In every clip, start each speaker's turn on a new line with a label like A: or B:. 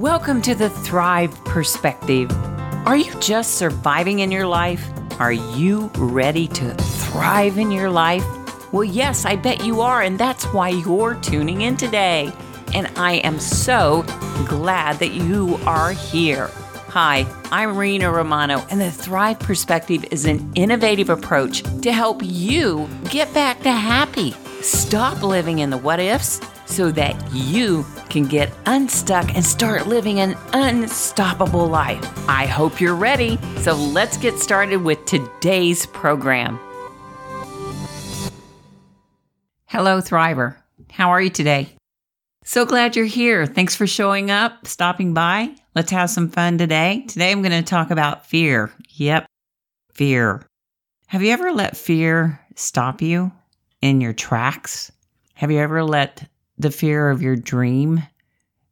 A: Welcome to the Thrive Perspective. Are you just surviving in your life? Are you ready to thrive in your life? Well, yes, I bet you are, and that's why you're tuning in today. And I am so glad that you are here. Hi, I'm Rena Romano, and the Thrive Perspective is an innovative approach to help you get back to happy. Stop living in the what ifs so that you can get unstuck and start living an unstoppable life. I hope you're ready. So let's get started with today's program. Hello, Thriver. How are you today? So glad you're here. Thanks for showing up, stopping by. Let's have some fun today. Today I'm going to talk about fear. Yep, fear. Have you ever let fear stop you in your tracks? Have you ever let the fear of your dream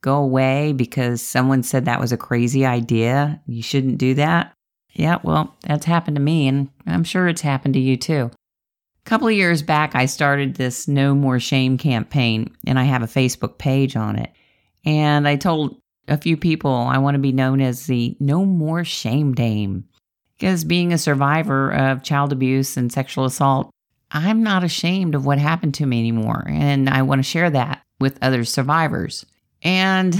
A: go away because someone said that was a crazy idea? You shouldn't do that? Yeah, well, that's happened to me, and I'm sure it's happened to you too. A couple of years back, I started this No More Shame campaign, and I have a Facebook page on it. And I told a few people I want to be known as the No More Shame Dame. Because being a survivor of child abuse and sexual assault, I'm not ashamed of what happened to me anymore. And I want to share that with other survivors. And,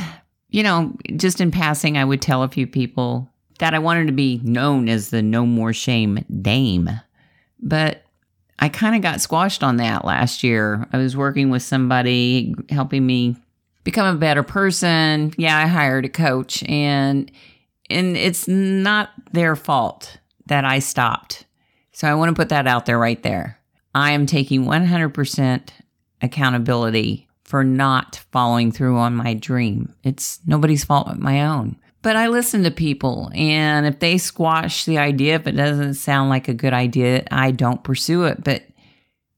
A: you know, just in passing, I would tell a few people that I wanted to be known as the No More Shame Dame. But I kind of got squashed on that last year. I was working with somebody helping me become a better person. Yeah, I hired a coach and and it's not their fault that I stopped. So I want to put that out there right there. I am taking 100% accountability for not following through on my dream. It's nobody's fault but my own. But I listen to people, and if they squash the idea, if it doesn't sound like a good idea, I don't pursue it. But,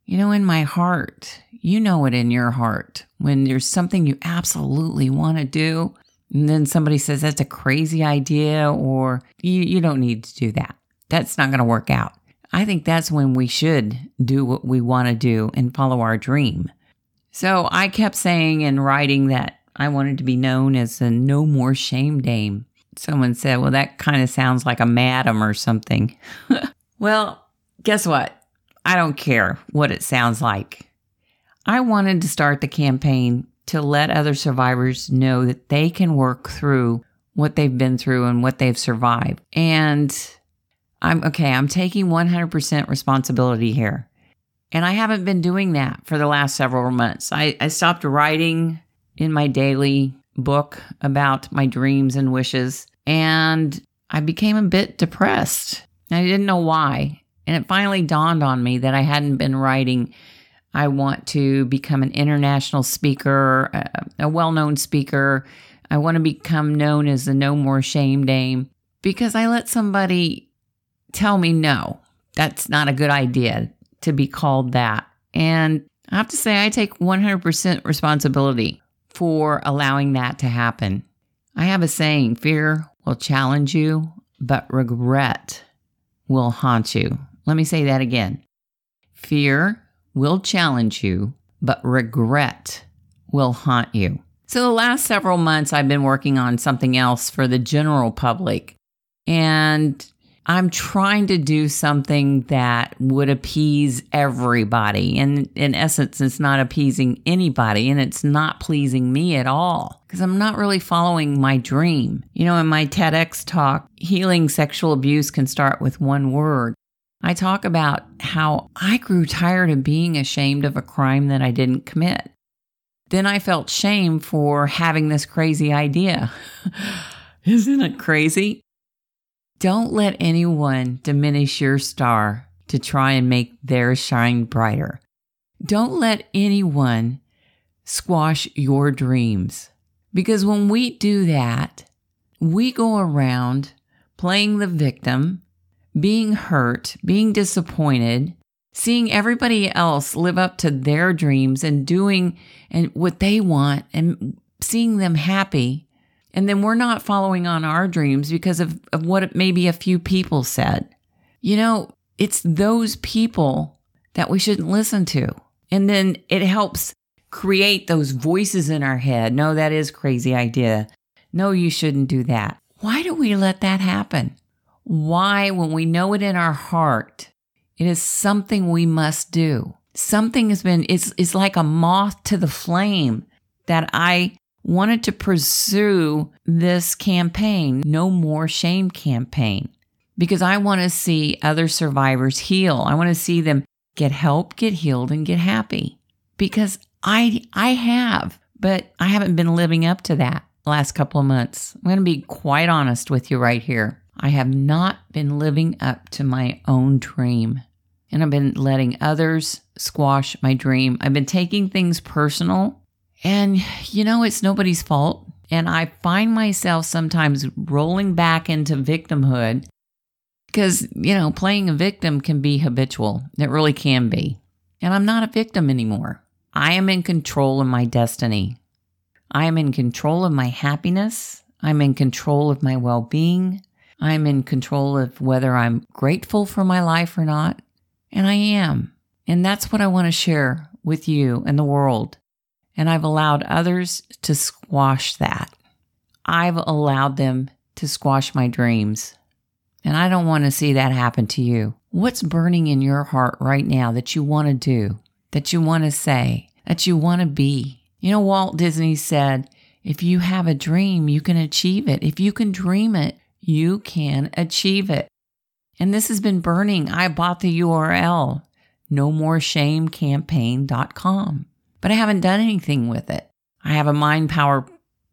A: you know, in my heart, you know it in your heart when there's something you absolutely want to do, and then somebody says that's a crazy idea, or you, you don't need to do that. That's not going to work out. I think that's when we should do what we want to do and follow our dream. So I kept saying and writing that I wanted to be known as the No More Shame Dame. Someone said, well, that kind of sounds like a madam or something. well, guess what? I don't care what it sounds like. I wanted to start the campaign to let other survivors know that they can work through what they've been through and what they've survived. And I'm okay, I'm taking 100% responsibility here. And I haven't been doing that for the last several months. I, I stopped writing in my daily book about my dreams and wishes, and I became a bit depressed. I didn't know why. And it finally dawned on me that I hadn't been writing. I want to become an international speaker, a, a well known speaker. I want to become known as the No More Shame Dame because I let somebody tell me no, that's not a good idea to be called that. And I have to say, I take 100% responsibility for allowing that to happen. I have a saying fear will challenge you, but regret will haunt you. Let me say that again. Fear will challenge you, but regret will haunt you. So, the last several months, I've been working on something else for the general public. And I'm trying to do something that would appease everybody. And in essence, it's not appeasing anybody and it's not pleasing me at all because I'm not really following my dream. You know, in my TEDx talk, healing sexual abuse can start with one word. I talk about how I grew tired of being ashamed of a crime that I didn't commit. Then I felt shame for having this crazy idea. Isn't it crazy? Don't let anyone diminish your star to try and make theirs shine brighter. Don't let anyone squash your dreams. Because when we do that, we go around playing the victim, being hurt, being disappointed, seeing everybody else live up to their dreams and doing and what they want and seeing them happy and then we're not following on our dreams because of, of what maybe a few people said. You know, it's those people that we shouldn't listen to. And then it helps create those voices in our head. No, that is crazy idea. No, you shouldn't do that. Why do we let that happen? Why, when we know it in our heart, it is something we must do. Something has been, it's, it's like a moth to the flame that I wanted to pursue this campaign, No More Shame campaign, because I want to see other survivors heal. I want to see them get help, get healed, and get happy because I, I have, but I haven't been living up to that last couple of months. I'm going to be quite honest with you right here. I have not been living up to my own dream. And I've been letting others squash my dream. I've been taking things personal. And, you know, it's nobody's fault. And I find myself sometimes rolling back into victimhood because, you know, playing a victim can be habitual. It really can be. And I'm not a victim anymore. I am in control of my destiny. I am in control of my happiness. I'm in control of my well being. I'm in control of whether I'm grateful for my life or not. And I am. And that's what I want to share with you and the world. And I've allowed others to squash that. I've allowed them to squash my dreams. And I don't want to see that happen to you. What's burning in your heart right now that you want to do, that you want to say, that you want to be? You know, Walt Disney said, if you have a dream, you can achieve it. If you can dream it, you can achieve it. And this has been burning. I bought the URL, nomoreshamecampaign.com, but I haven't done anything with it. I have a Mind Power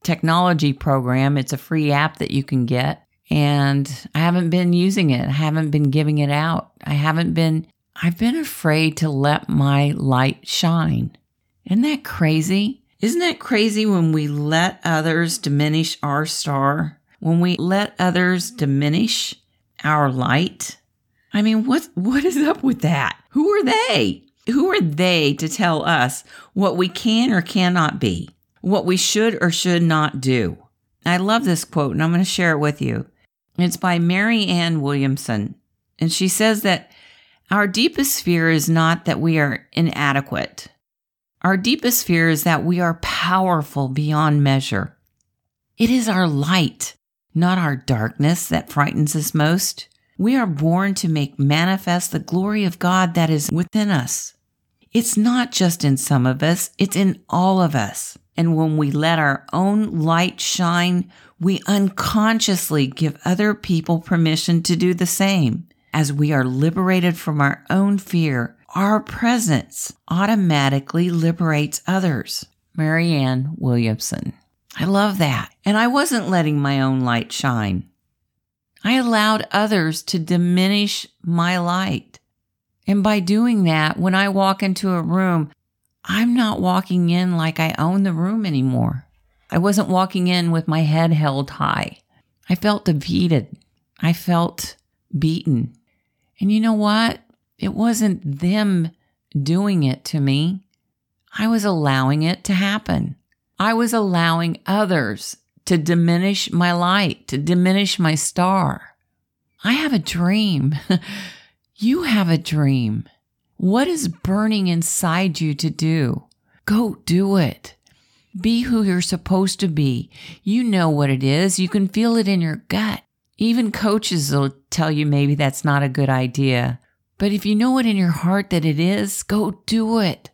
A: technology program. It's a free app that you can get. And I haven't been using it. I haven't been giving it out. I haven't been, I've been afraid to let my light shine. Isn't that crazy? Isn't that crazy when we let others diminish our star? When we let others diminish our light? I mean, what what is up with that? Who are they? Who are they to tell us what we can or cannot be? What we should or should not do? I love this quote and I'm going to share it with you. It's by Marianne Williamson. And she says that our deepest fear is not that we are inadequate. Our deepest fear is that we are powerful beyond measure. It is our light, not our darkness, that frightens us most. We are born to make manifest the glory of God that is within us. It's not just in some of us, it's in all of us. And when we let our own light shine, we unconsciously give other people permission to do the same. As we are liberated from our own fear, our presence automatically liberates others. Marianne Williamson. I love that. And I wasn't letting my own light shine. I allowed others to diminish my light. And by doing that, when I walk into a room, I'm not walking in like I own the room anymore. I wasn't walking in with my head held high. I felt defeated. I felt beaten. And you know what? It wasn't them doing it to me. I was allowing it to happen. I was allowing others to diminish my light, to diminish my star. I have a dream. you have a dream. What is burning inside you to do? Go do it. Be who you're supposed to be. You know what it is. You can feel it in your gut. Even coaches will tell you maybe that's not a good idea. But if you know it in your heart that it is, go do it.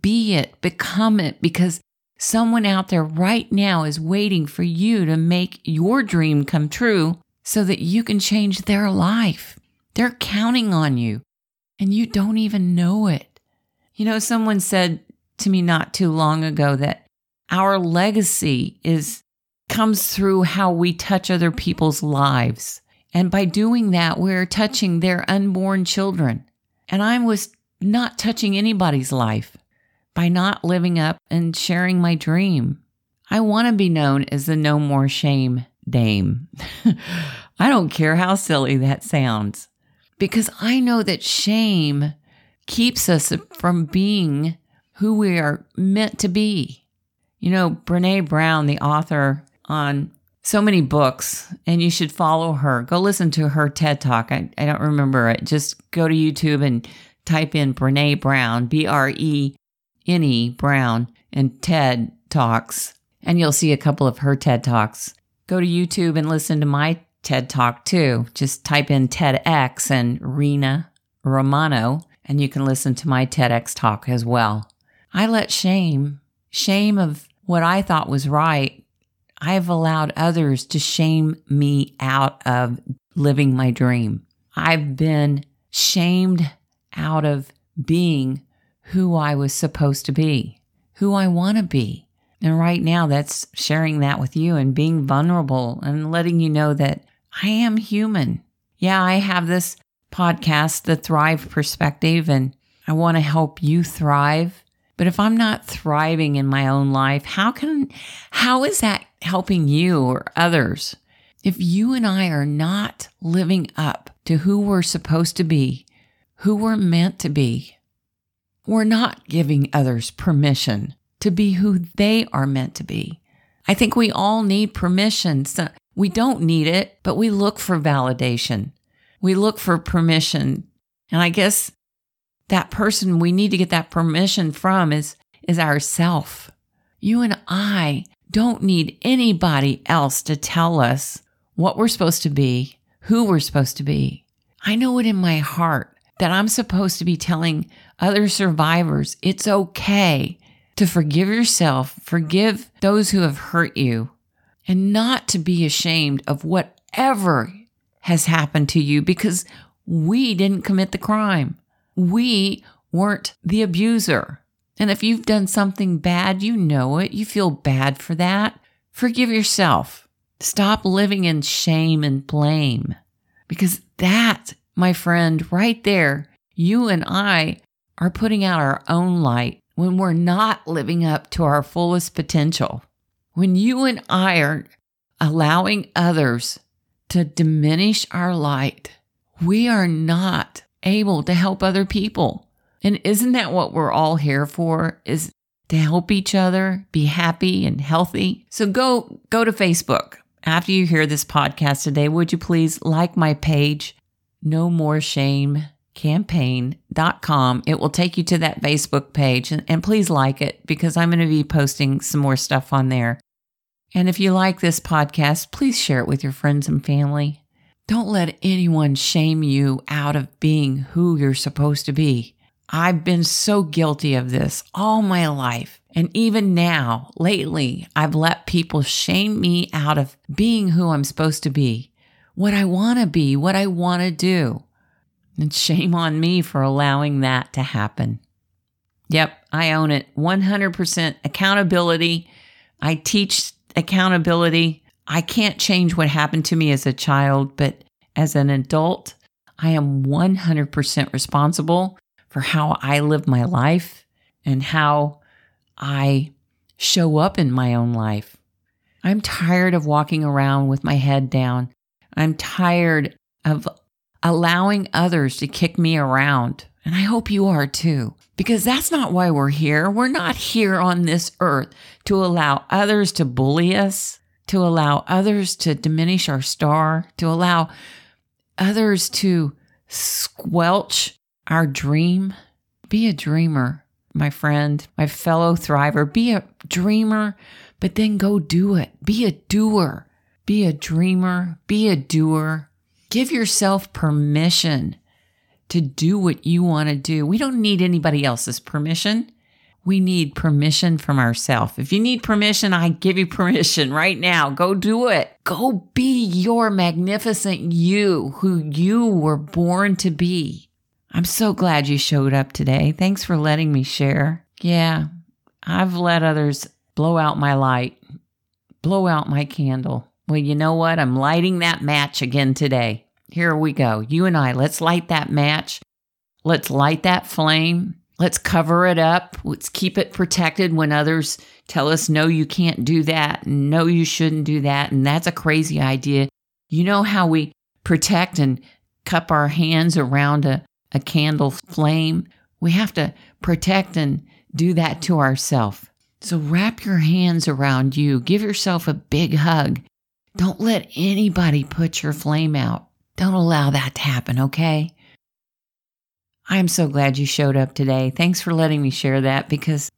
A: Be it, become it, because someone out there right now is waiting for you to make your dream come true so that you can change their life. They're counting on you and you don't even know it. You know, someone said to me not too long ago that our legacy is comes through how we touch other people's lives. And by doing that, we're touching their unborn children. And I was not touching anybody's life by not living up and sharing my dream. I want to be known as the No More Shame Dame. I don't care how silly that sounds because I know that shame keeps us from being who we are meant to be. You know, Brene Brown, the author on so many books, and you should follow her. Go listen to her TED Talk. I, I don't remember it. Just go to YouTube and type in Brene Brown, B R E N E Brown, and TED Talks, and you'll see a couple of her TED Talks. go to YouTube and listen to my TED Talk too. Just type in TEDx and Rena Romano, and you can listen to my TEDx talk as well. I let shame, shame of what I thought was right, I've allowed others to shame me out of living my dream. I've been shamed out of being who I was supposed to be, who I want to be. And right now, that's sharing that with you and being vulnerable and letting you know that I am human. Yeah, I have this podcast, The Thrive Perspective, and I want to help you thrive. But if I'm not thriving in my own life, how can, how is that helping you or others? If you and I are not living up to who we're supposed to be, who we're meant to be, we're not giving others permission to be who they are meant to be. I think we all need permission. So we don't need it, but we look for validation. We look for permission. And I guess that person we need to get that permission from is, is ourself. You and I don't need anybody else to tell us what we're supposed to be, who we're supposed to be. I know it in my heart that I'm supposed to be telling other survivors it's okay to forgive yourself, forgive those who have hurt you, and not to be ashamed of whatever has happened to you because we didn't commit the crime. We weren't the abuser. And if you've done something bad, you know it. You feel bad for that. Forgive yourself. Stop living in shame and blame. Because that, my friend, right there, you and I are putting out our own light when we're not living up to our fullest potential. When you and I are allowing others to diminish our light, we are not able to help other people. And isn't that what we're all here for? Is to help each other be happy and healthy. So go go to Facebook. After you hear this podcast today, would you please like my page, No More Shame campaign.com. It will take you to that Facebook page and, and please like it because I'm going to be posting some more stuff on there. And if you like this podcast, please share it with your friends and family. Don't let anyone shame you out of being who you're supposed to be. I've been so guilty of this all my life. And even now, lately, I've let people shame me out of being who I'm supposed to be, what I want to be, what I want to do. And shame on me for allowing that to happen. Yep, I own it. 100% accountability. I teach accountability. I can't change what happened to me as a child, but as an adult, I am 100% responsible for how I live my life and how I show up in my own life. I'm tired of walking around with my head down. I'm tired of allowing others to kick me around. And I hope you are too, because that's not why we're here. We're not here on this earth to allow others to bully us, to allow others to diminish our star, to allow others to squelch our dream. Be a dreamer, my friend, my fellow thriver. Be a dreamer, but then go do it. Be a doer. Be a dreamer. Be a doer. Give yourself permission to do what you want to do. We don't need anybody else's permission. We need permission from ourselves. If you need permission, I give you permission right now. Go do it. Go be your magnificent you who you were born to be. I'm so glad you showed up today. Thanks for letting me share. Yeah, I've let others blow out my light, blow out my candle. Well, you know what? I'm lighting that match again today. Here we go. You and I, let's light that match. Let's light that flame. Let's cover it up. Let's keep it protected when others tell us, no, you can't do that. No, you shouldn't do that. And that's a crazy idea. You know how we protect and cup our hands around a, a candle flame? We have to protect and do that to ourselves. So wrap your hands around you. Give yourself a big hug. Don't let anybody put your flame out. Don't allow that to happen, okay? I'm so glad you showed up today. Thanks for letting me share that because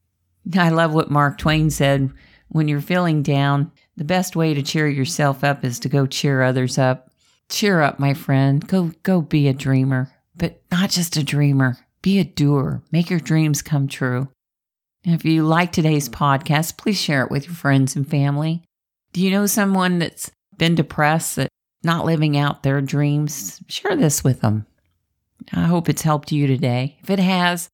A: I love what Mark Twain said when you're feeling down, the best way to cheer yourself up is to go cheer others up. Cheer up, my friend. Go go be a dreamer, but not just a dreamer. Be a doer. Make your dreams come true. if you like today's podcast, please share it with your friends and family. Do you know someone that's been depressed, that not living out their dreams? Share this with them. I hope it's helped you today. If it has,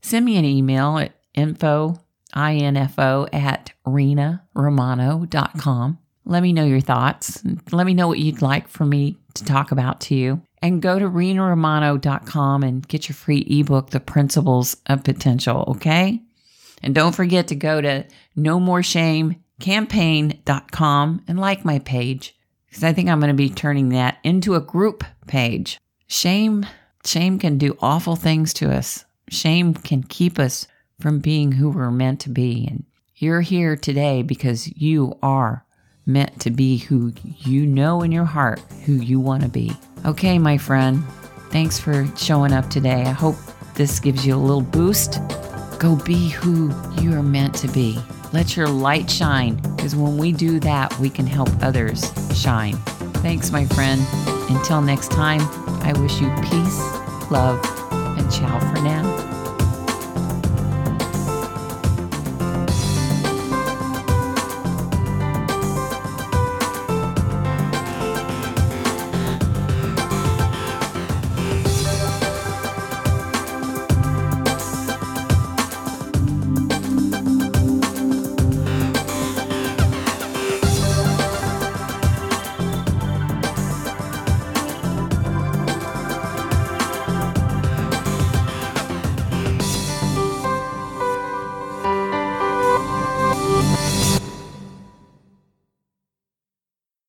A: send me an email at info info at renaromano.com. Let me know your thoughts. Let me know what you'd like for me to talk about to you. And go to renaromano.com and get your free ebook, The Principles of Potential, okay? And don't forget to go to no more shame and like my page because I think I'm going to be turning that into a group page. Shame, shame can do awful things to us. Shame can keep us from being who we're meant to be. And you're here today because you are meant to be who you know in your heart who you want to be. Okay, my friend, thanks for showing up today. I hope this gives you a little boost. Go be who you are meant to be. Let your light shine because when we do that, we can help others shine. Thanks, my friend. Until next time, I wish you peace, love, and ciao for now.